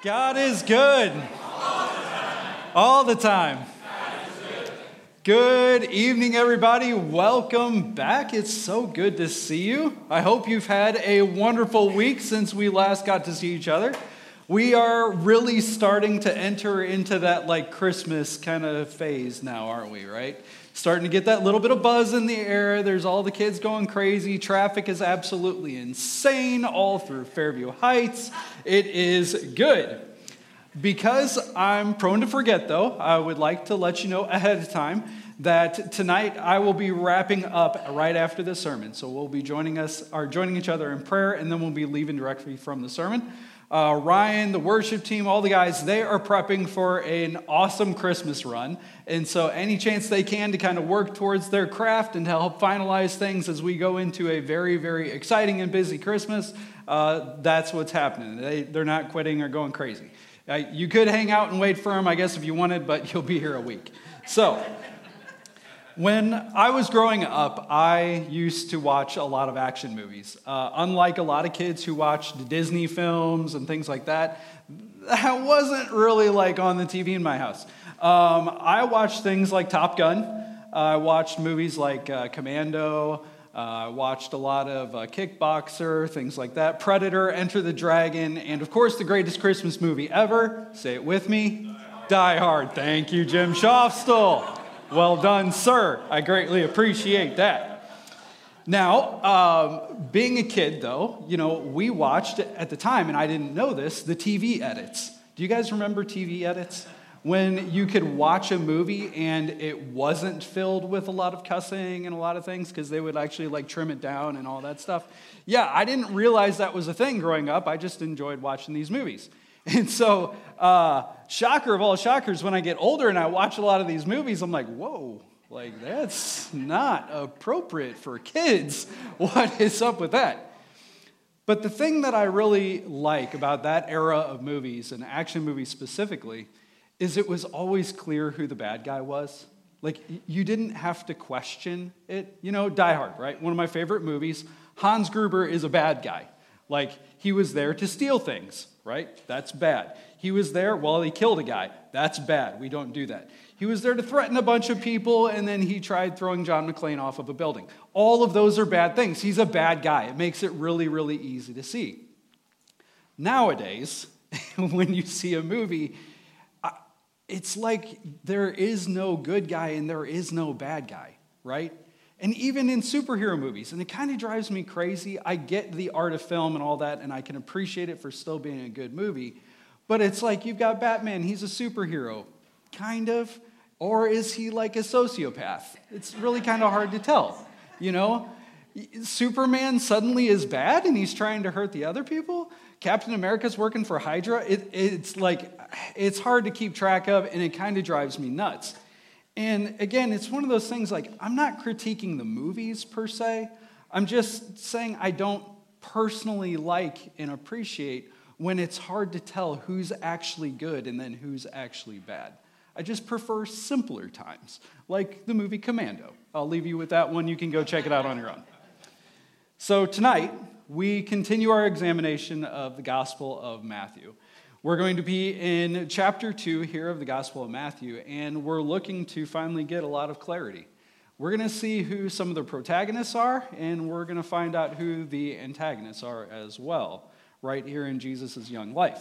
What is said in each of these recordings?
God is good. All the time. Good evening, everybody. Welcome back. It's so good to see you. I hope you've had a wonderful week since we last got to see each other. We are really starting to enter into that like Christmas kind of phase now, aren't we, right? Starting to get that little bit of buzz in the air. There's all the kids going crazy. Traffic is absolutely insane all through Fairview Heights. It is good. Because I'm prone to forget, though, I would like to let you know ahead of time that tonight I will be wrapping up right after the sermon. So we'll be joining us, or joining each other in prayer, and then we'll be leaving directly from the sermon. Uh, Ryan, the worship team, all the guys, they are prepping for an awesome Christmas run. And so, any chance they can to kind of work towards their craft and to help finalize things as we go into a very, very exciting and busy Christmas, uh, that's what's happening. They, they're not quitting or going crazy. Uh, you could hang out and wait for them, I guess, if you wanted, but you'll be here a week. So, when I was growing up, I used to watch a lot of action movies. Uh, unlike a lot of kids who watched Disney films and things like that, that wasn't really like on the TV in my house. Um, I watched things like Top Gun. I watched movies like uh, Commando. Uh, I watched a lot of uh, Kickboxer, things like that. Predator, Enter the Dragon, and of course, the greatest Christmas movie ever. Say it with me Die Hard. Thank you, Jim Schofstall. Well done, sir. I greatly appreciate that. Now, um, being a kid, though, you know, we watched at the time, and I didn't know this, the TV edits. Do you guys remember TV edits? When you could watch a movie and it wasn't filled with a lot of cussing and a lot of things because they would actually like trim it down and all that stuff. Yeah, I didn't realize that was a thing growing up. I just enjoyed watching these movies. And so, uh, shocker of all shockers, when I get older and I watch a lot of these movies, I'm like, whoa, like that's not appropriate for kids. What is up with that? But the thing that I really like about that era of movies, and action movies specifically, is it was always clear who the bad guy was. Like, you didn't have to question it. You know, Die Hard, right? One of my favorite movies. Hans Gruber is a bad guy. Like, he was there to steal things, right? That's bad. He was there, while he killed a guy. That's bad. We don't do that. He was there to threaten a bunch of people, and then he tried throwing John McClane off of a building. All of those are bad things. He's a bad guy. It makes it really, really easy to see. Nowadays, when you see a movie, it's like there is no good guy and there is no bad guy, right? And even in superhero movies, and it kind of drives me crazy. I get the art of film and all that, and I can appreciate it for still being a good movie. But it's like you've got Batman, he's a superhero, kind of. Or is he like a sociopath? It's really kind of hard to tell, you know? Superman suddenly is bad and he's trying to hurt the other people. Captain America's working for Hydra. It, it's like, it's hard to keep track of, and it kind of drives me nuts. And again, it's one of those things like, I'm not critiquing the movies per se. I'm just saying I don't personally like and appreciate when it's hard to tell who's actually good and then who's actually bad. I just prefer simpler times, like the movie Commando. I'll leave you with that one. You can go check it out on your own. So, tonight, we continue our examination of the Gospel of Matthew. We're going to be in chapter 2 here of the Gospel of Matthew, and we're looking to finally get a lot of clarity. We're going to see who some of the protagonists are, and we're going to find out who the antagonists are as well, right here in Jesus' young life.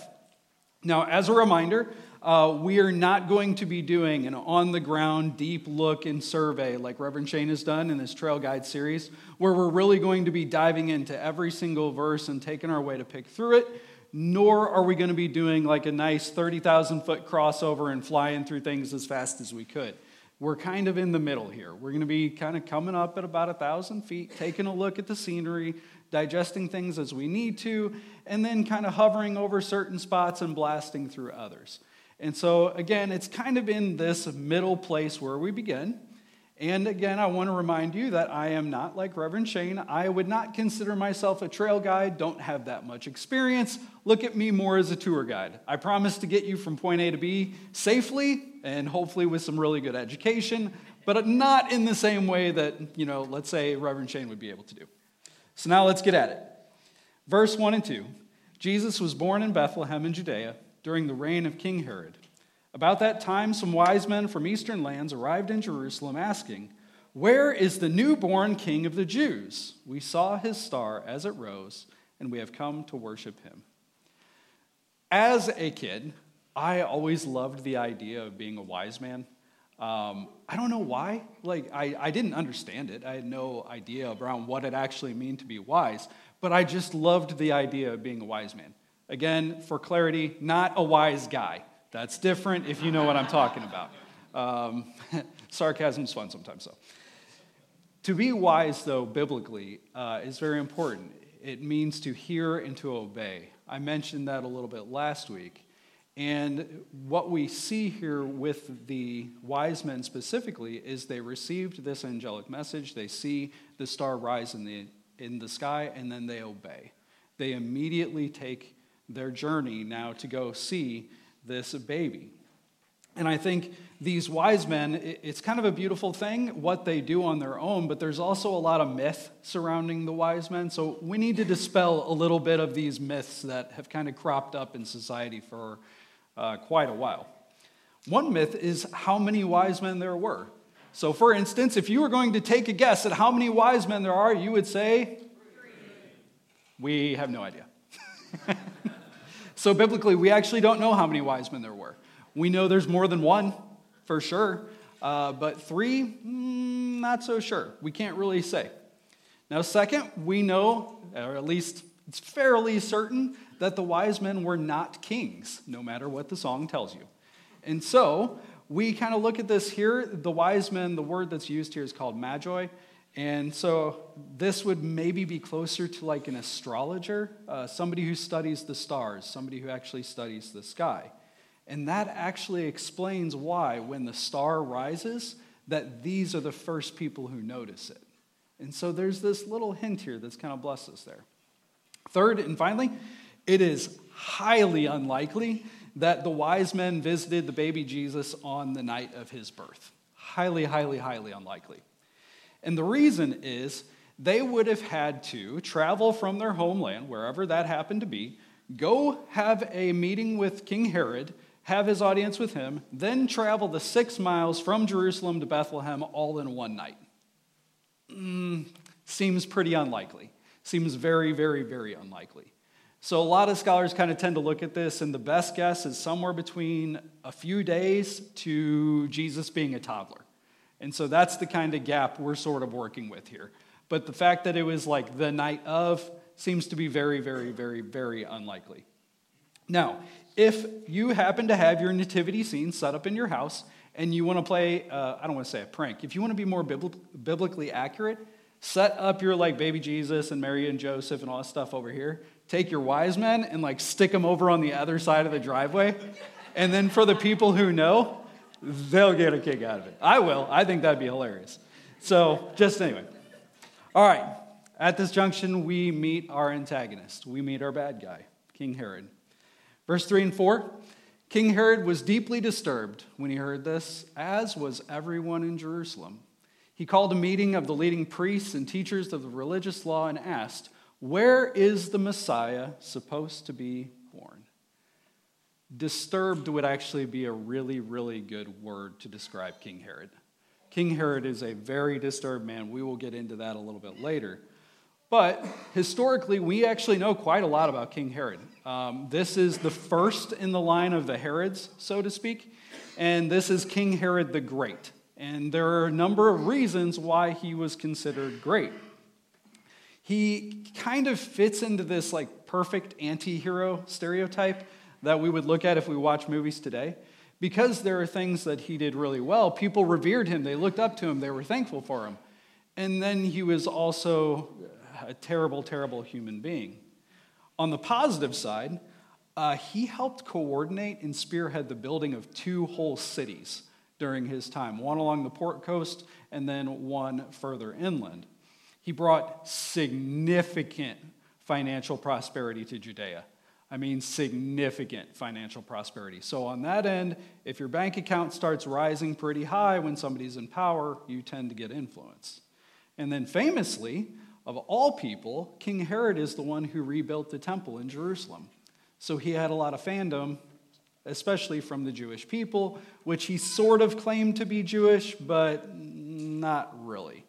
Now, as a reminder, uh, we are not going to be doing an on the ground, deep look and survey like Reverend Shane has done in this Trail Guide series, where we're really going to be diving into every single verse and taking our way to pick through it nor are we going to be doing like a nice 30,000 foot crossover and flying through things as fast as we could. We're kind of in the middle here. We're going to be kind of coming up at about a thousand feet, taking a look at the scenery, digesting things as we need to, and then kind of hovering over certain spots and blasting through others. And so, again, it's kind of in this middle place where we begin. And again, I want to remind you that I am not like Reverend Shane. I would not consider myself a trail guide, don't have that much experience. Look at me more as a tour guide. I promise to get you from point A to B safely and hopefully with some really good education, but not in the same way that, you know, let's say Reverend Shane would be able to do. So now let's get at it. Verse 1 and 2 Jesus was born in Bethlehem in Judea during the reign of King Herod. About that time, some wise men from eastern lands arrived in Jerusalem asking, Where is the newborn king of the Jews? We saw his star as it rose, and we have come to worship him. As a kid, I always loved the idea of being a wise man. Um, I don't know why. Like, I, I didn't understand it. I had no idea around what it actually meant to be wise, but I just loved the idea of being a wise man. Again, for clarity, not a wise guy. That's different if you know what I'm talking about. Um, sarcasm's fun sometimes, though. To be wise, though, biblically, uh, is very important. It means to hear and to obey. I mentioned that a little bit last week. And what we see here with the wise men specifically is they received this angelic message. They see the star rise in the, in the sky, and then they obey. They immediately take their journey now to go see this baby. And I think these wise men, it's kind of a beautiful thing what they do on their own, but there's also a lot of myth surrounding the wise men. So we need to dispel a little bit of these myths that have kind of cropped up in society for uh, quite a while. One myth is how many wise men there were. So, for instance, if you were going to take a guess at how many wise men there are, you would say, We have no idea. so, biblically, we actually don't know how many wise men there were. We know there's more than one, for sure, uh, but three, mm, not so sure. We can't really say. Now, second, we know, or at least it's fairly certain, that the wise men were not kings, no matter what the song tells you. And so we kind of look at this here. The wise men, the word that's used here is called magi. And so this would maybe be closer to like an astrologer, uh, somebody who studies the stars, somebody who actually studies the sky. And that actually explains why, when the star rises, that these are the first people who notice it. And so there's this little hint here that's kind of blessed us there. Third, and finally, it is highly unlikely that the wise men visited the baby Jesus on the night of his birth. Highly, highly, highly unlikely. And the reason is they would have had to travel from their homeland, wherever that happened to be, go have a meeting with King Herod, have his audience with him, then travel the six miles from Jerusalem to Bethlehem all in one night. Mm, seems pretty unlikely. Seems very, very, very unlikely. So, a lot of scholars kind of tend to look at this, and the best guess is somewhere between a few days to Jesus being a toddler. And so, that's the kind of gap we're sort of working with here. But the fact that it was like the night of seems to be very, very, very, very unlikely. Now, if you happen to have your nativity scene set up in your house and you want to play, uh, I don't want to say a prank, if you want to be more biblically accurate, set up your like baby Jesus and Mary and Joseph and all that stuff over here take your wise men and like stick them over on the other side of the driveway. And then for the people who know, they'll get a kick out of it. I will. I think that'd be hilarious. So, just anyway. All right. At this junction, we meet our antagonist. We meet our bad guy, King Herod. Verse 3 and 4 King Herod was deeply disturbed when he heard this, as was everyone in Jerusalem. He called a meeting of the leading priests and teachers of the religious law and asked, where is the Messiah supposed to be? Disturbed would actually be a really, really good word to describe King Herod. King Herod is a very disturbed man. We will get into that a little bit later. But historically, we actually know quite a lot about King Herod. Um, this is the first in the line of the Herods, so to speak, and this is King Herod the Great. And there are a number of reasons why he was considered great he kind of fits into this like perfect anti-hero stereotype that we would look at if we watch movies today. Because there are things that he did really well people revered him. They looked up to him. They were thankful for him. And then he was also a terrible terrible human being. On the positive side uh, he helped coordinate and spearhead the building of two whole cities during his time one along the port coast and then one further inland. He brought significant financial prosperity to Judea. I mean, significant financial prosperity. So, on that end, if your bank account starts rising pretty high when somebody's in power, you tend to get influence. And then, famously, of all people, King Herod is the one who rebuilt the temple in Jerusalem. So, he had a lot of fandom especially from the Jewish people, which he sort of claimed to be Jewish, but not really.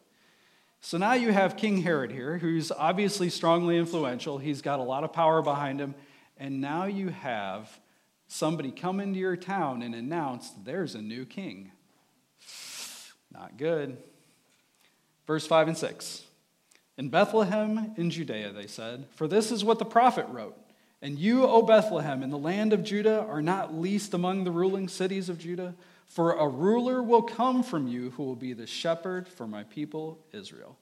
So now you have King Herod here, who's obviously strongly influential. He's got a lot of power behind him. And now you have somebody come into your town and announce there's a new king. Not good. Verse 5 and 6. In Bethlehem in Judea, they said, For this is what the prophet wrote. And you, O Bethlehem, in the land of Judah, are not least among the ruling cities of Judah, for a ruler will come from you who will be the shepherd for my people Israel.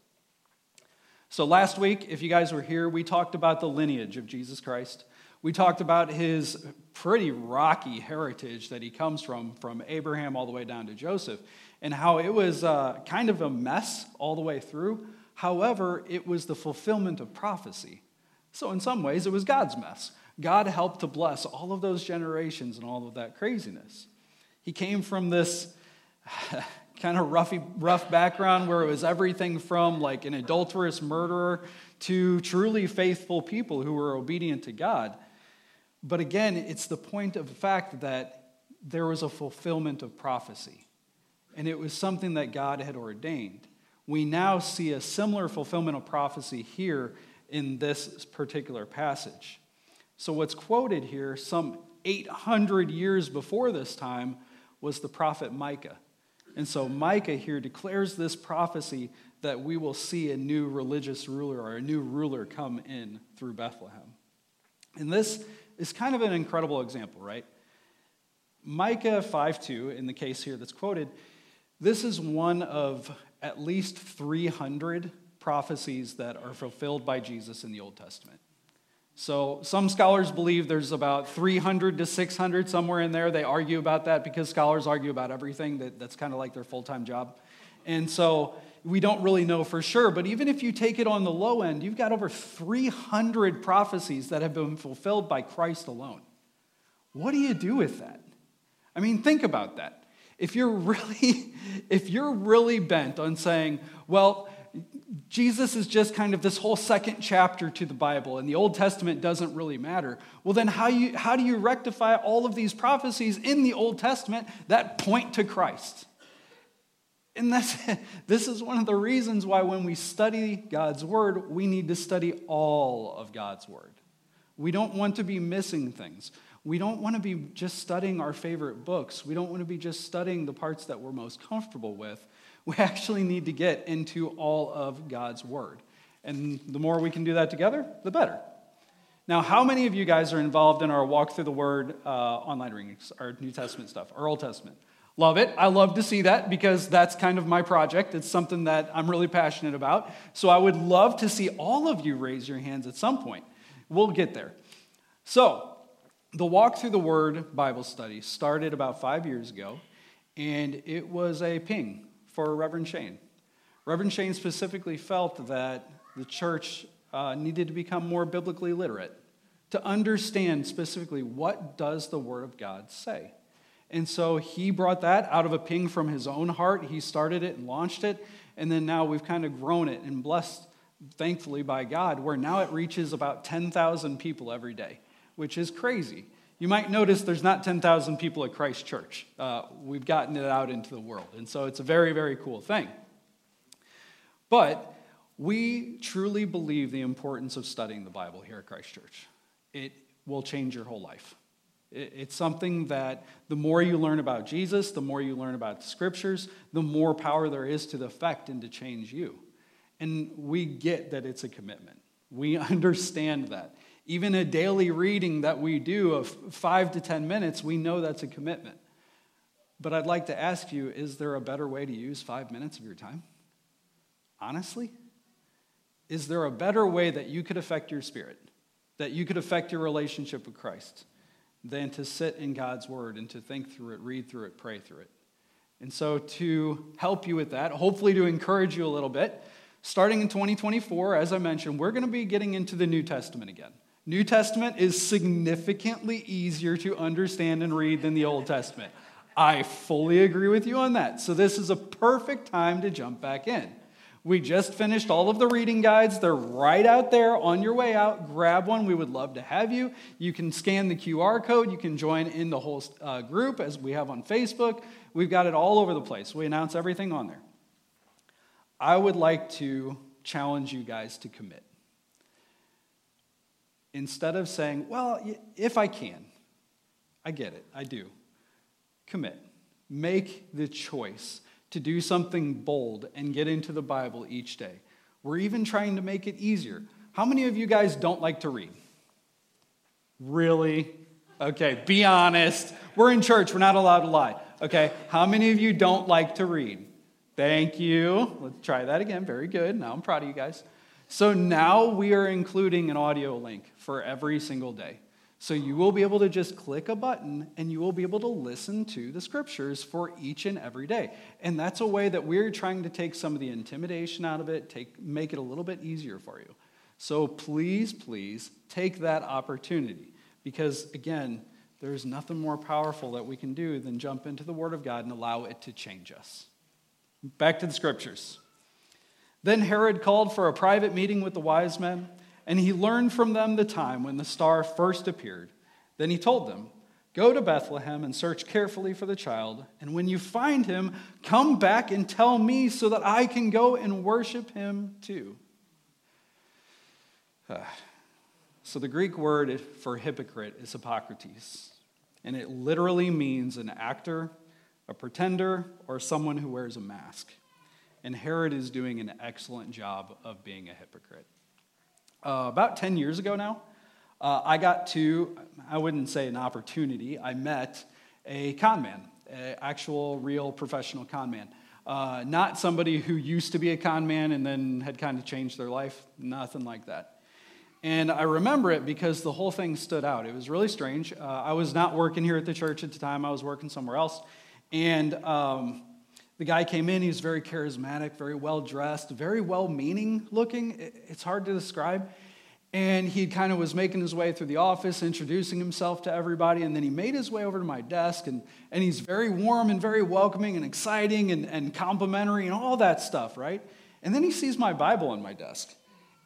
So, last week, if you guys were here, we talked about the lineage of Jesus Christ. We talked about his pretty rocky heritage that he comes from, from Abraham all the way down to Joseph, and how it was uh, kind of a mess all the way through. However, it was the fulfillment of prophecy. So, in some ways, it was God's mess. God helped to bless all of those generations and all of that craziness. He came from this kind of roughy, rough background where it was everything from like an adulterous murderer to truly faithful people who were obedient to God. But again, it's the point of the fact that there was a fulfillment of prophecy, and it was something that God had ordained. We now see a similar fulfillment of prophecy here in this particular passage. So, what's quoted here, some 800 years before this time, was the prophet Micah. And so, Micah here declares this prophecy that we will see a new religious ruler or a new ruler come in through Bethlehem. And this is kind of an incredible example, right? Micah 5:2 in the case here that's quoted, this is one of at least 300 prophecies that are fulfilled by Jesus in the Old Testament. So some scholars believe there's about 300 to 600 somewhere in there. They argue about that because scholars argue about everything. That, that's kind of like their full time job. And so we don't really know for sure. But even if you take it on the low end, you've got over 300 prophecies that have been fulfilled by Christ alone. What do you do with that? I mean, think about that. If you're really, if you're really bent on saying, well, Jesus is just kind of this whole second chapter to the Bible, and the Old Testament doesn't really matter. Well, then, how, you, how do you rectify all of these prophecies in the Old Testament that point to Christ? And that's, this is one of the reasons why, when we study God's Word, we need to study all of God's Word. We don't want to be missing things. We don't want to be just studying our favorite books. We don't want to be just studying the parts that we're most comfortable with we actually need to get into all of God's Word. And the more we can do that together, the better. Now, how many of you guys are involved in our Walk Through the Word uh, online readings, our New Testament stuff, our Old Testament? Love it. I love to see that because that's kind of my project. It's something that I'm really passionate about. So I would love to see all of you raise your hands at some point. We'll get there. So, the Walk Through the Word Bible study started about five years ago, and it was a ping for Reverend Shane. Reverend Shane specifically felt that the church uh, needed to become more biblically literate to understand specifically what does the word of god say and so he brought that out of a ping from his own heart he started it and launched it and then now we've kind of grown it and blessed thankfully by god where now it reaches about 10000 people every day which is crazy you might notice there's not 10,000 people at Christ Church. Uh, we've gotten it out into the world. And so it's a very, very cool thing. But we truly believe the importance of studying the Bible here at Christ Church. It will change your whole life. It's something that the more you learn about Jesus, the more you learn about the scriptures, the more power there is to the effect and to change you. And we get that it's a commitment. We understand that. Even a daily reading that we do of five to 10 minutes, we know that's a commitment. But I'd like to ask you is there a better way to use five minutes of your time? Honestly? Is there a better way that you could affect your spirit, that you could affect your relationship with Christ, than to sit in God's Word and to think through it, read through it, pray through it? And so, to help you with that, hopefully to encourage you a little bit, starting in 2024, as I mentioned, we're going to be getting into the New Testament again. New Testament is significantly easier to understand and read than the Old Testament. I fully agree with you on that. So, this is a perfect time to jump back in. We just finished all of the reading guides. They're right out there on your way out. Grab one. We would love to have you. You can scan the QR code. You can join in the whole uh, group as we have on Facebook. We've got it all over the place. We announce everything on there. I would like to challenge you guys to commit. Instead of saying, well, if I can, I get it, I do. Commit. Make the choice to do something bold and get into the Bible each day. We're even trying to make it easier. How many of you guys don't like to read? Really? Okay, be honest. We're in church, we're not allowed to lie. Okay, how many of you don't like to read? Thank you. Let's try that again. Very good. Now I'm proud of you guys. So now we are including an audio link for every single day. So you will be able to just click a button and you will be able to listen to the scriptures for each and every day. And that's a way that we're trying to take some of the intimidation out of it, take, make it a little bit easier for you. So please, please take that opportunity because, again, there's nothing more powerful that we can do than jump into the Word of God and allow it to change us. Back to the scriptures. Then Herod called for a private meeting with the wise men and he learned from them the time when the star first appeared. Then he told them, Go to Bethlehem and search carefully for the child, and when you find him, come back and tell me so that I can go and worship him too. Ah. so the Greek word for hypocrite is hypokrites, and it literally means an actor, a pretender, or someone who wears a mask. And Herod is doing an excellent job of being a hypocrite uh, about 10 years ago now, uh, I got to, I wouldn't say an opportunity, I met a con man, an actual, real professional con man. Uh, not somebody who used to be a con man and then had kind of changed their life, nothing like that. And I remember it because the whole thing stood out. It was really strange. Uh, I was not working here at the church at the time, I was working somewhere else. And um, the guy came in, he was very charismatic, very well dressed, very well meaning looking. It's hard to describe. And he kind of was making his way through the office, introducing himself to everybody. And then he made his way over to my desk, and, and he's very warm and very welcoming and exciting and, and complimentary and all that stuff, right? And then he sees my Bible on my desk,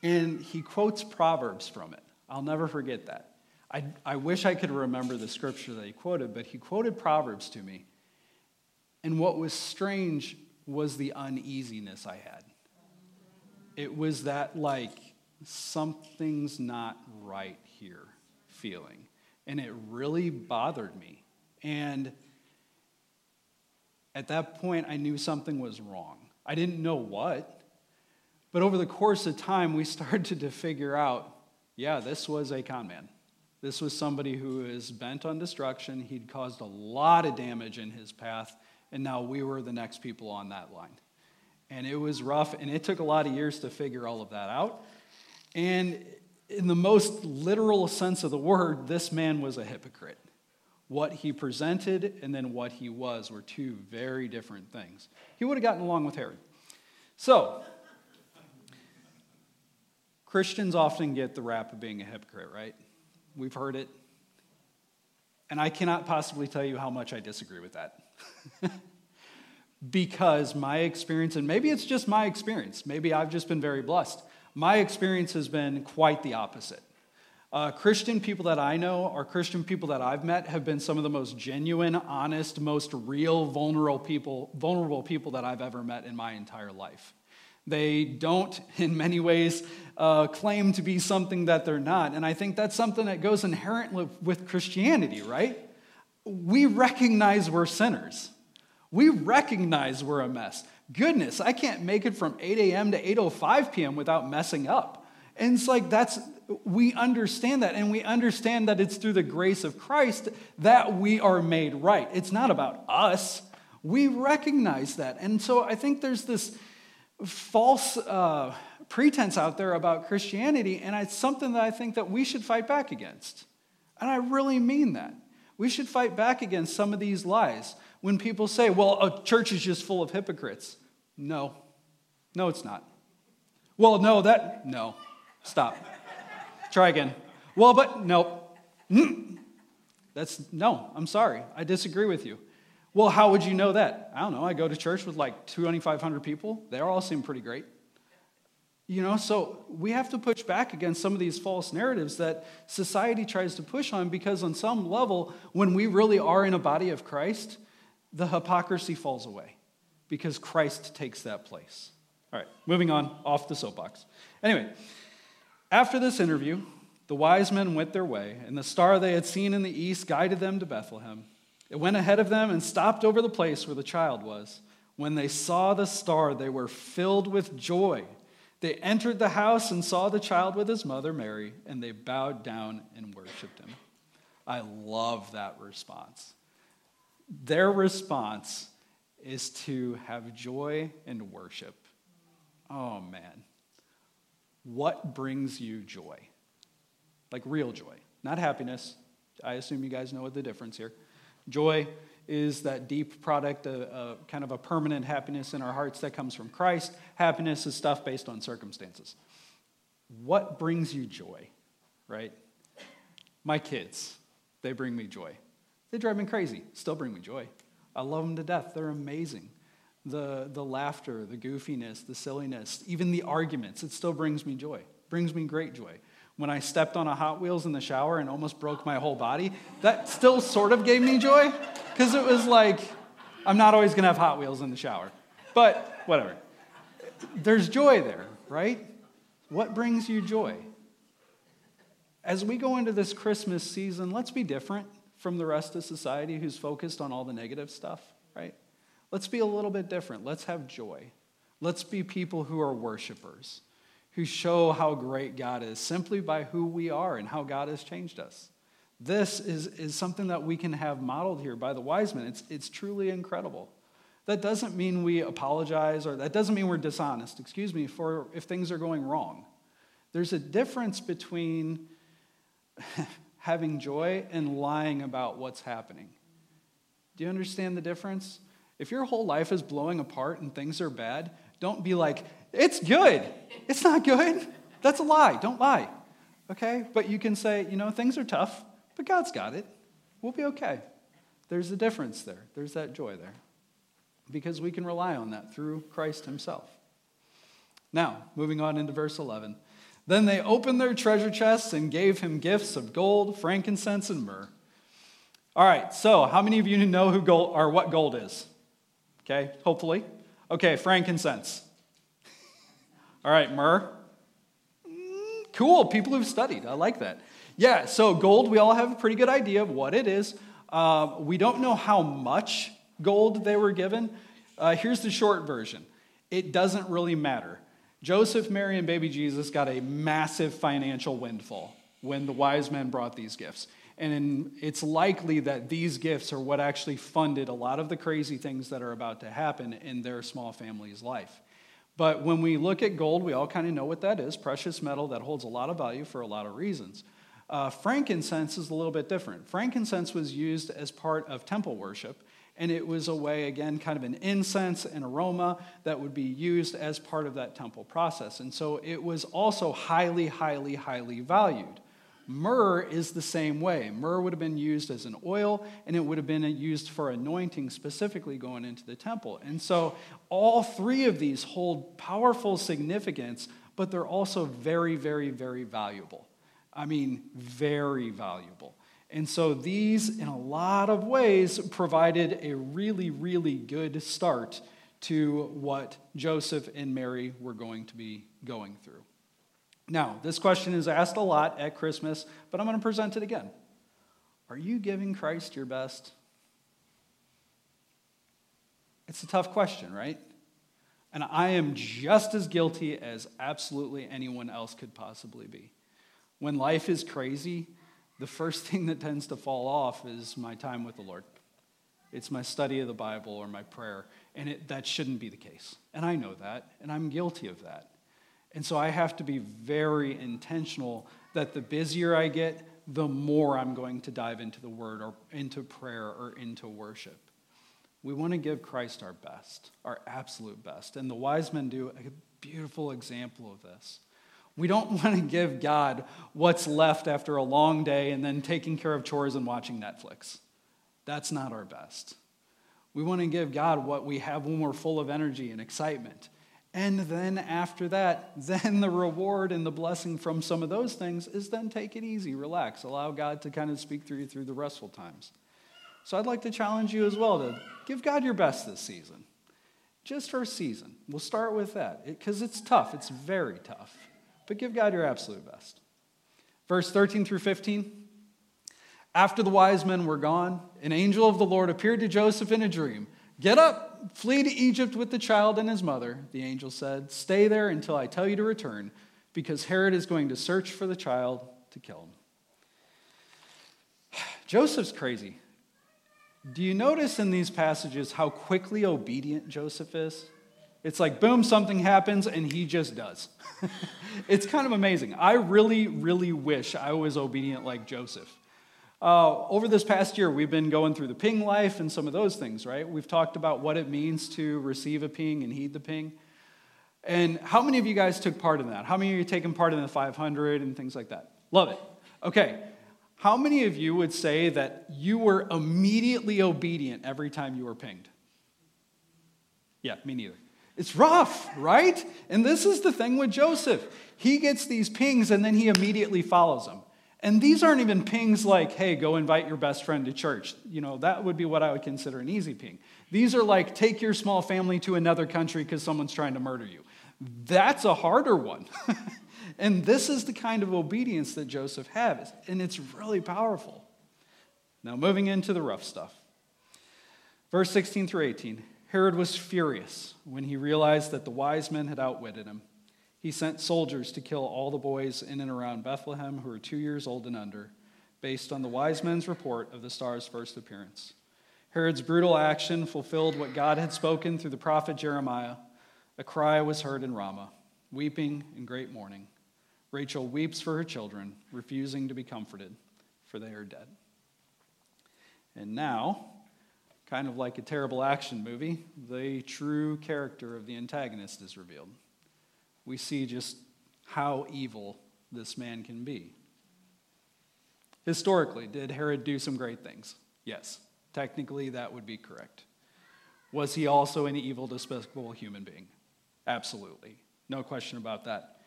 and he quotes Proverbs from it. I'll never forget that. I, I wish I could remember the scripture that he quoted, but he quoted Proverbs to me. And what was strange was the uneasiness I had. It was that, like, something's not right here feeling. And it really bothered me. And at that point, I knew something was wrong. I didn't know what. But over the course of time, we started to figure out yeah, this was a con man. This was somebody who is bent on destruction. He'd caused a lot of damage in his path and now we were the next people on that line. And it was rough, and it took a lot of years to figure all of that out. And in the most literal sense of the word, this man was a hypocrite. What he presented and then what he was were two very different things. He would have gotten along with Herod. So, Christians often get the rap of being a hypocrite, right? We've heard it. And I cannot possibly tell you how much I disagree with that. because my experience, and maybe it's just my experience, maybe I've just been very blessed. My experience has been quite the opposite. Uh, Christian people that I know, or Christian people that I've met, have been some of the most genuine, honest, most real, vulnerable people, vulnerable people that I've ever met in my entire life. They don't, in many ways, uh, claim to be something that they're not. And I think that's something that goes inherent with Christianity, right? we recognize we're sinners. We recognize we're a mess. Goodness, I can't make it from 8 a.m. to 8.05 p.m. without messing up. And it's like that's, we understand that, and we understand that it's through the grace of Christ that we are made right. It's not about us. We recognize that. And so I think there's this false uh, pretense out there about Christianity, and it's something that I think that we should fight back against. And I really mean that. We should fight back against some of these lies. When people say, well, a church is just full of hypocrites. No. No, it's not. Well, no, that, no. Stop. Try again. Well, but no. Mm. That's, no, I'm sorry. I disagree with you. Well, how would you know that? I don't know. I go to church with like 2,500 people. They all seem pretty great. You know, so we have to push back against some of these false narratives that society tries to push on because, on some level, when we really are in a body of Christ, the hypocrisy falls away because Christ takes that place. All right, moving on off the soapbox. Anyway, after this interview, the wise men went their way, and the star they had seen in the east guided them to Bethlehem. It went ahead of them and stopped over the place where the child was. When they saw the star, they were filled with joy. They entered the house and saw the child with his mother Mary, and they bowed down and worshiped him. I love that response. Their response is to have joy and worship. Oh man. What brings you joy? Like real joy, not happiness. I assume you guys know what the difference here. Joy is that deep product, a, a, kind of a permanent happiness in our hearts that comes from Christ. Happiness is stuff based on circumstances. What brings you joy, right? My kids, they bring me joy. They drive me crazy, still bring me joy. I love them to death. They're amazing. The, the laughter, the goofiness, the silliness, even the arguments, it still brings me joy, brings me great joy when I stepped on a Hot Wheels in the shower and almost broke my whole body, that still sort of gave me joy because it was like, I'm not always going to have Hot Wheels in the shower. But whatever. There's joy there, right? What brings you joy? As we go into this Christmas season, let's be different from the rest of society who's focused on all the negative stuff, right? Let's be a little bit different. Let's have joy. Let's be people who are worshipers who show how great God is simply by who we are and how God has changed us. This is, is something that we can have modeled here by the wise men. It's, it's truly incredible. That doesn't mean we apologize, or that doesn't mean we're dishonest, excuse me, for if things are going wrong. There's a difference between having joy and lying about what's happening. Do you understand the difference? If your whole life is blowing apart and things are bad, don't be like, it's good. It's not good. That's a lie. Don't lie. Okay? But you can say, you know, things are tough, but God's got it. We'll be okay. There's a difference there. There's that joy there. Because we can rely on that through Christ Himself. Now, moving on into verse 11. Then they opened their treasure chests and gave him gifts of gold, frankincense, and myrrh. All right, so how many of you know who gold or what gold is? Okay, hopefully. Okay, frankincense. All right, myrrh. Mm, cool, people who've studied. I like that. Yeah, so gold, we all have a pretty good idea of what it is. Uh, we don't know how much gold they were given. Uh, here's the short version it doesn't really matter. Joseph, Mary, and baby Jesus got a massive financial windfall when the wise men brought these gifts. And it's likely that these gifts are what actually funded a lot of the crazy things that are about to happen in their small family's life. But when we look at gold, we all kind of know what that is precious metal that holds a lot of value for a lot of reasons. Uh, frankincense is a little bit different. Frankincense was used as part of temple worship, and it was a way, again, kind of an incense and aroma that would be used as part of that temple process. And so it was also highly, highly, highly valued. Myrrh is the same way. Myrrh would have been used as an oil, and it would have been used for anointing specifically going into the temple. And so all three of these hold powerful significance, but they're also very, very, very valuable. I mean, very valuable. And so these, in a lot of ways, provided a really, really good start to what Joseph and Mary were going to be going through. Now, this question is asked a lot at Christmas, but I'm going to present it again. Are you giving Christ your best? It's a tough question, right? And I am just as guilty as absolutely anyone else could possibly be. When life is crazy, the first thing that tends to fall off is my time with the Lord. It's my study of the Bible or my prayer. And it, that shouldn't be the case. And I know that, and I'm guilty of that. And so I have to be very intentional that the busier I get, the more I'm going to dive into the word or into prayer or into worship. We want to give Christ our best, our absolute best. And the wise men do a beautiful example of this. We don't want to give God what's left after a long day and then taking care of chores and watching Netflix. That's not our best. We want to give God what we have when we're full of energy and excitement And then after that, then the reward and the blessing from some of those things is then take it easy, relax, allow God to kind of speak through you through the restful times. So I'd like to challenge you as well to give God your best this season. Just for a season. We'll start with that because it, it's tough. It's very tough. But give God your absolute best. Verse 13 through 15. After the wise men were gone, an angel of the Lord appeared to Joseph in a dream. Get up, flee to Egypt with the child and his mother, the angel said. Stay there until I tell you to return, because Herod is going to search for the child to kill him. Joseph's crazy. Do you notice in these passages how quickly obedient Joseph is? It's like, boom, something happens, and he just does. it's kind of amazing. I really, really wish I was obedient like Joseph. Uh, over this past year, we've been going through the ping life and some of those things, right? We've talked about what it means to receive a ping and heed the ping. And how many of you guys took part in that? How many of you taking part in the 500 and things like that? Love it. Okay. How many of you would say that you were immediately obedient every time you were pinged? Yeah, me neither. It's rough, right? And this is the thing with Joseph. He gets these pings and then he immediately follows them. And these aren't even pings like, hey, go invite your best friend to church. You know, that would be what I would consider an easy ping. These are like, take your small family to another country because someone's trying to murder you. That's a harder one. And this is the kind of obedience that Joseph has, and it's really powerful. Now, moving into the rough stuff. Verse 16 through 18 Herod was furious when he realized that the wise men had outwitted him. He sent soldiers to kill all the boys in and around Bethlehem who were two years old and under, based on the wise men's report of the star's first appearance. Herod's brutal action fulfilled what God had spoken through the prophet Jeremiah. A cry was heard in Ramah, weeping and great mourning. Rachel weeps for her children, refusing to be comforted, for they are dead. And now, kind of like a terrible action movie, the true character of the antagonist is revealed. We see just how evil this man can be. Historically, did Herod do some great things? Yes. Technically, that would be correct. Was he also an evil, despicable human being? Absolutely. No question about that.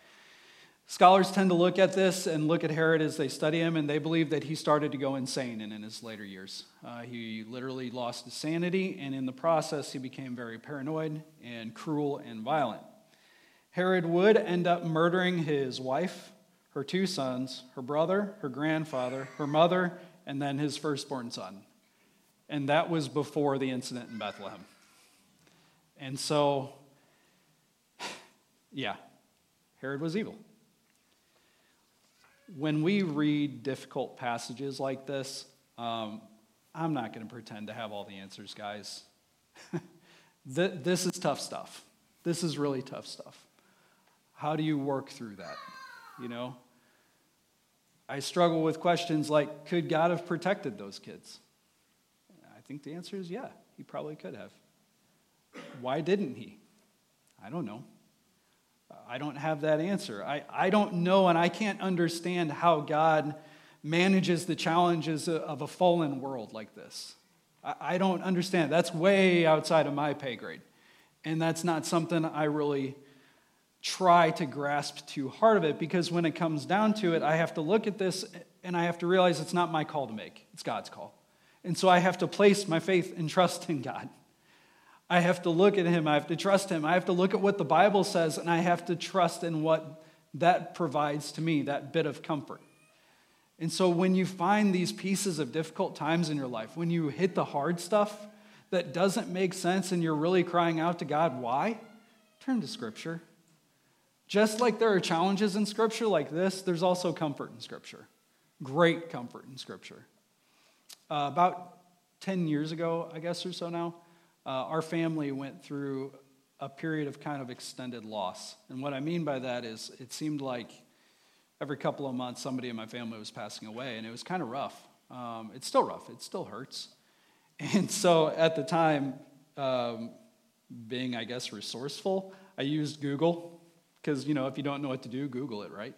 Scholars tend to look at this and look at Herod as they study him, and they believe that he started to go insane in, in his later years. Uh, he literally lost his sanity, and in the process, he became very paranoid and cruel and violent. Herod would end up murdering his wife, her two sons, her brother, her grandfather, her mother, and then his firstborn son. And that was before the incident in Bethlehem. And so, yeah, Herod was evil when we read difficult passages like this, um, I'm not going to pretend to have all the answers, guys. this is tough stuff. This is really tough stuff. How do you work through that? You know? I struggle with questions like could God have protected those kids? I think the answer is yeah, he probably could have. Why didn't he? I don't know. I don't have that answer. I, I don't know, and I can't understand how God manages the challenges of a fallen world like this. I, I don't understand. That's way outside of my pay grade. And that's not something I really try to grasp too hard of it because when it comes down to it, I have to look at this and I have to realize it's not my call to make, it's God's call. And so I have to place my faith and trust in God. I have to look at him. I have to trust him. I have to look at what the Bible says, and I have to trust in what that provides to me, that bit of comfort. And so when you find these pieces of difficult times in your life, when you hit the hard stuff that doesn't make sense and you're really crying out to God, why? Turn to Scripture. Just like there are challenges in Scripture like this, there's also comfort in Scripture. Great comfort in Scripture. Uh, about 10 years ago, I guess, or so now, uh, our family went through a period of kind of extended loss. And what I mean by that is it seemed like every couple of months somebody in my family was passing away, and it was kind of rough. Um, it's still rough, it still hurts. And so at the time, um, being, I guess, resourceful, I used Google because, you know, if you don't know what to do, Google it, right?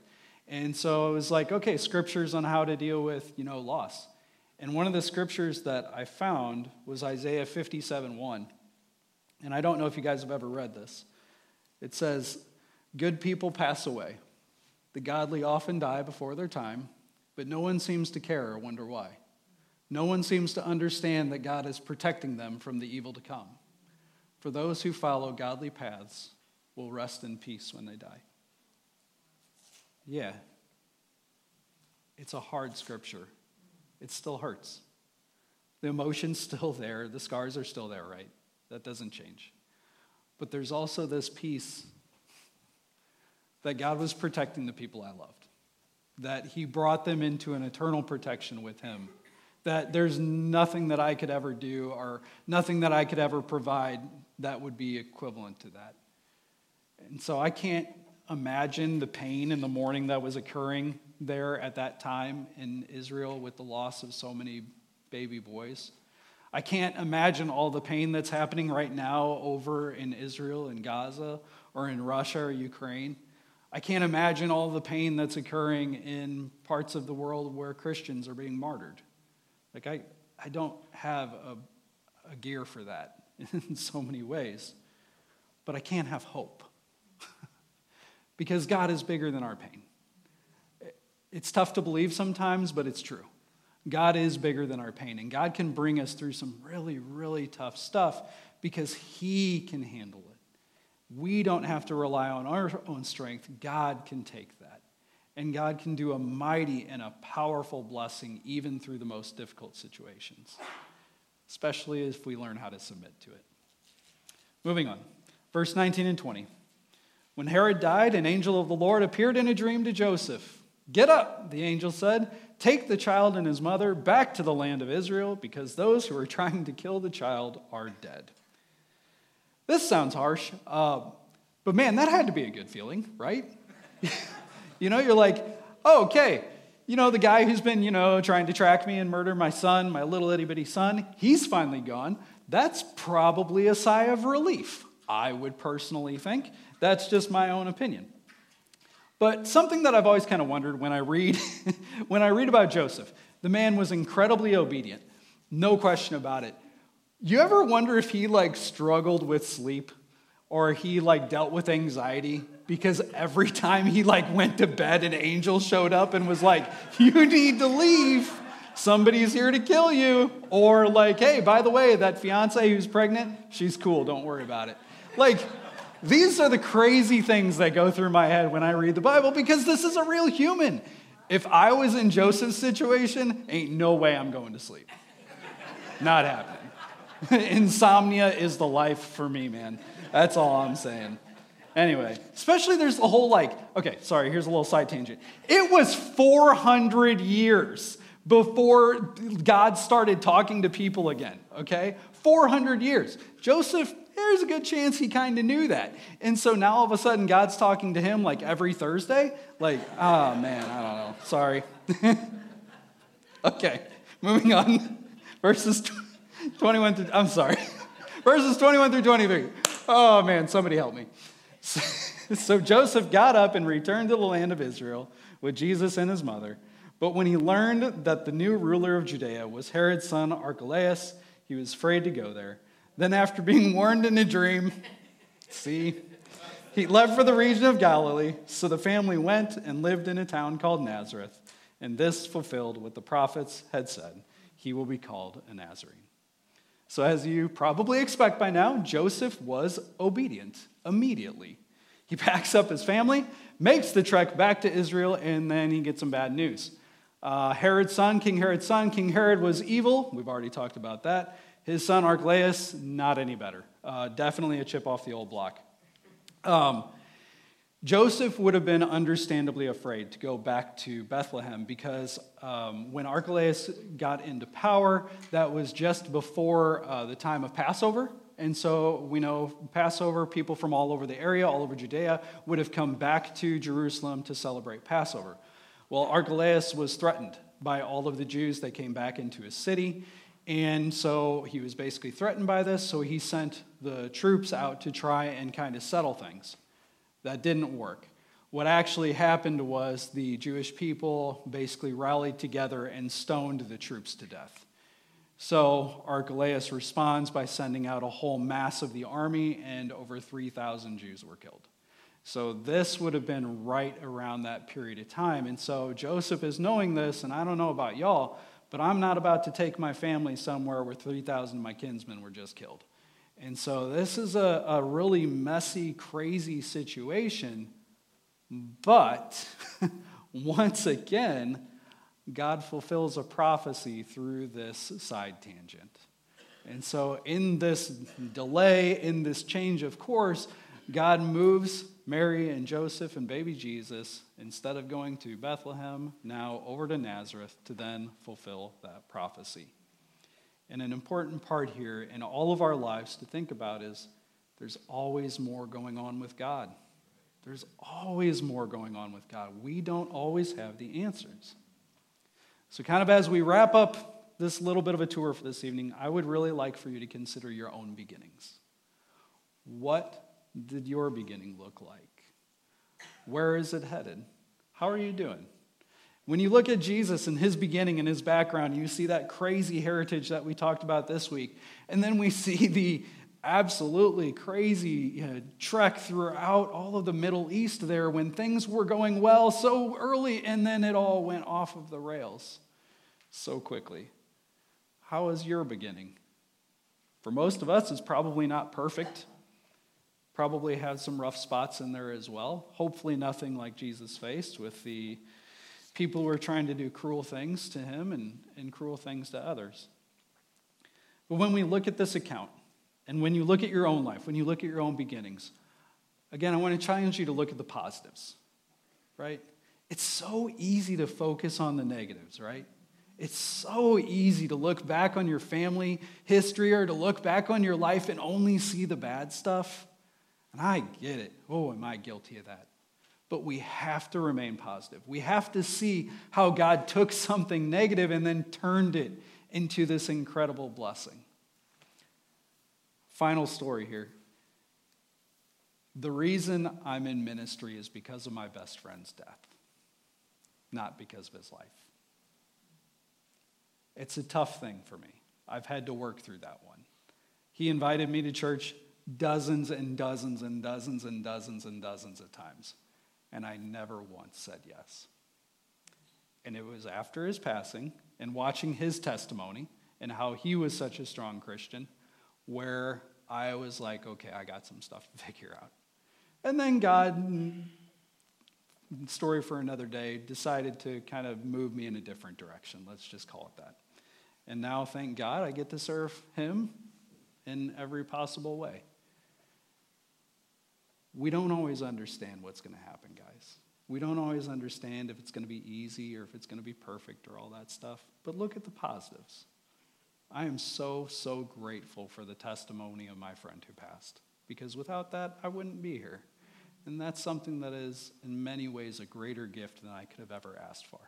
And so it was like, okay, scriptures on how to deal with, you know, loss. And one of the scriptures that I found was Isaiah 57 1. And I don't know if you guys have ever read this. It says, Good people pass away. The godly often die before their time, but no one seems to care or wonder why. No one seems to understand that God is protecting them from the evil to come. For those who follow godly paths will rest in peace when they die. Yeah, it's a hard scripture. It still hurts. The emotion's still there, the scars are still there, right? That doesn't change. But there's also this peace that God was protecting the people I loved, that He brought them into an eternal protection with Him, that there's nothing that I could ever do or nothing that I could ever provide that would be equivalent to that. And so I can't imagine the pain in the mourning that was occurring there at that time in Israel with the loss of so many baby boys. I can't imagine all the pain that's happening right now over in Israel and Gaza or in Russia or Ukraine. I can't imagine all the pain that's occurring in parts of the world where Christians are being martyred. Like, I, I don't have a, a gear for that in so many ways, but I can't have hope because God is bigger than our pain. It's tough to believe sometimes, but it's true. God is bigger than our pain, and God can bring us through some really, really tough stuff because He can handle it. We don't have to rely on our own strength. God can take that. And God can do a mighty and a powerful blessing even through the most difficult situations, especially if we learn how to submit to it. Moving on, verse 19 and 20. When Herod died, an angel of the Lord appeared in a dream to Joseph. Get up, the angel said. Take the child and his mother back to the land of Israel, because those who are trying to kill the child are dead. This sounds harsh, uh, but man, that had to be a good feeling, right? you know, you're like, oh, okay, you know, the guy who's been, you know, trying to track me and murder my son, my little itty bitty son, he's finally gone. That's probably a sigh of relief, I would personally think. That's just my own opinion. But something that I've always kind of wondered when I read when I read about Joseph, the man was incredibly obedient. No question about it. You ever wonder if he like struggled with sleep or he like dealt with anxiety because every time he like went to bed an angel showed up and was like, "You need to leave. Somebody's here to kill you." Or like, "Hey, by the way, that fiance who's pregnant, she's cool. Don't worry about it." Like these are the crazy things that go through my head when I read the Bible because this is a real human. If I was in Joseph's situation, ain't no way I'm going to sleep. Not happening. Insomnia is the life for me, man. That's all I'm saying. Anyway, especially there's the whole like, okay, sorry, here's a little side tangent. It was 400 years before God started talking to people again, okay? 400 years. Joseph there's a good chance he kind of knew that. And so now all of a sudden God's talking to him like every Thursday. Like, oh man, I don't know. Sorry. okay, moving on. Verses 21 through, I'm sorry. Verses 21 through 23. Oh man, somebody help me. So Joseph got up and returned to the land of Israel with Jesus and his mother. But when he learned that the new ruler of Judea was Herod's son Archelaus, he was afraid to go there. Then, after being warned in a dream, see, he left for the region of Galilee. So the family went and lived in a town called Nazareth. And this fulfilled what the prophets had said he will be called a Nazarene. So, as you probably expect by now, Joseph was obedient immediately. He packs up his family, makes the trek back to Israel, and then he gets some bad news. Uh, Herod's son, King Herod's son, King Herod was evil. We've already talked about that. His son Archelaus, not any better. Uh, definitely a chip off the old block. Um, Joseph would have been understandably afraid to go back to Bethlehem because um, when Archelaus got into power, that was just before uh, the time of Passover. And so we know Passover, people from all over the area, all over Judea, would have come back to Jerusalem to celebrate Passover. Well, Archelaus was threatened by all of the Jews that came back into his city. And so he was basically threatened by this, so he sent the troops out to try and kind of settle things. That didn't work. What actually happened was the Jewish people basically rallied together and stoned the troops to death. So Archelaus responds by sending out a whole mass of the army, and over 3,000 Jews were killed. So this would have been right around that period of time. And so Joseph is knowing this, and I don't know about y'all, but I'm not about to take my family somewhere where 3,000 of my kinsmen were just killed. And so this is a, a really messy, crazy situation. But once again, God fulfills a prophecy through this side tangent. And so, in this delay, in this change of course, God moves Mary and Joseph and baby Jesus, instead of going to Bethlehem, now over to Nazareth to then fulfill that prophecy. And an important part here in all of our lives to think about is there's always more going on with God. There's always more going on with God. We don't always have the answers. So, kind of as we wrap up this little bit of a tour for this evening, I would really like for you to consider your own beginnings. What did your beginning look like? Where is it headed? How are you doing? When you look at Jesus and his beginning and his background, you see that crazy heritage that we talked about this week. And then we see the absolutely crazy know, trek throughout all of the Middle East there when things were going well so early and then it all went off of the rails so quickly. How is your beginning? For most of us, it's probably not perfect. Probably has some rough spots in there as well. Hopefully, nothing like Jesus faced with the people who are trying to do cruel things to him and, and cruel things to others. But when we look at this account, and when you look at your own life, when you look at your own beginnings, again, I want to challenge you to look at the positives, right? It's so easy to focus on the negatives, right? It's so easy to look back on your family history or to look back on your life and only see the bad stuff. And I get it. Oh, am I guilty of that? But we have to remain positive. We have to see how God took something negative and then turned it into this incredible blessing. Final story here. The reason I'm in ministry is because of my best friend's death, not because of his life. It's a tough thing for me. I've had to work through that one. He invited me to church dozens and dozens and dozens and dozens and dozens of times and I never once said yes. And it was after his passing and watching his testimony and how he was such a strong Christian where I was like, okay, I got some stuff to figure out. And then God, story for another day, decided to kind of move me in a different direction. Let's just call it that. And now, thank God, I get to serve him in every possible way. We don't always understand what's going to happen, guys. We don't always understand if it's going to be easy or if it's going to be perfect or all that stuff. But look at the positives. I am so, so grateful for the testimony of my friend who passed because without that, I wouldn't be here. And that's something that is, in many ways, a greater gift than I could have ever asked for.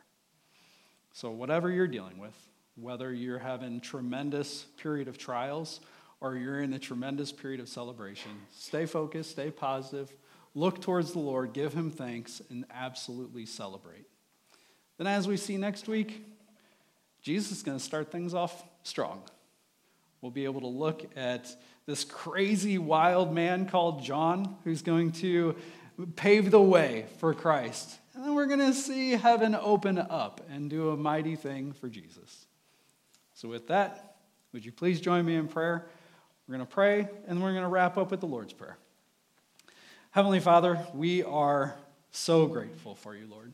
So, whatever you're dealing with, whether you're having tremendous period of trials or you're in a tremendous period of celebration, stay focused, stay positive, look towards the Lord, give Him thanks, and absolutely celebrate. Then, as we see next week, Jesus is going to start things off strong. We'll be able to look at this crazy, wild man called John who's going to pave the way for Christ. And then we're going to see heaven open up and do a mighty thing for Jesus. So, with that, would you please join me in prayer? We're going to pray, and we're going to wrap up with the Lord's Prayer. Heavenly Father, we are so grateful for you, Lord.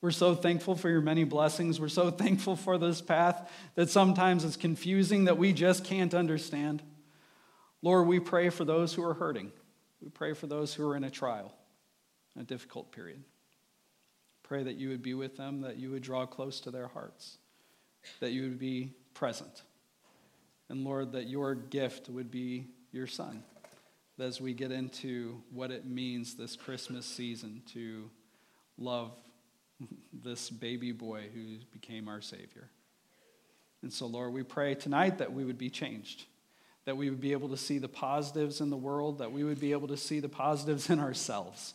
We're so thankful for your many blessings. We're so thankful for this path that sometimes is confusing, that we just can't understand. Lord, we pray for those who are hurting. We pray for those who are in a trial, a difficult period. Pray that you would be with them, that you would draw close to their hearts, that you would be present. And Lord, that your gift would be your son. As we get into what it means this Christmas season to love this baby boy who became our Savior. And so, Lord, we pray tonight that we would be changed, that we would be able to see the positives in the world, that we would be able to see the positives in ourselves,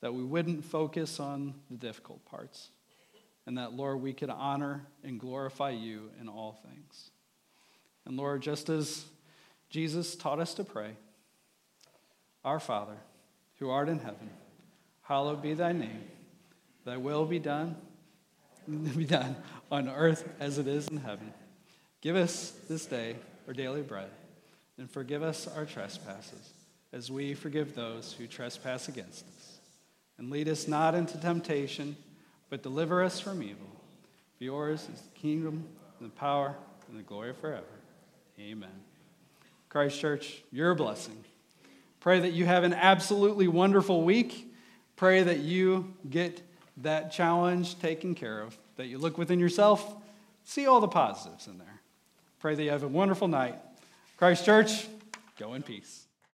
that we wouldn't focus on the difficult parts, and that, Lord, we could honor and glorify you in all things. And Lord, just as Jesus taught us to pray, Our Father, who art in heaven, hallowed be thy name. Thy will be done, be done on earth as it is in heaven. Give us this day our daily bread, and forgive us our trespasses, as we forgive those who trespass against us. And lead us not into temptation, but deliver us from evil. For yours is the kingdom, and the power, and the glory forever. Amen. Christ Church, you're blessing. Pray that you have an absolutely wonderful week. Pray that you get that challenge taken care of, that you look within yourself, see all the positives in there. Pray that you have a wonderful night. Christ Church, go in peace.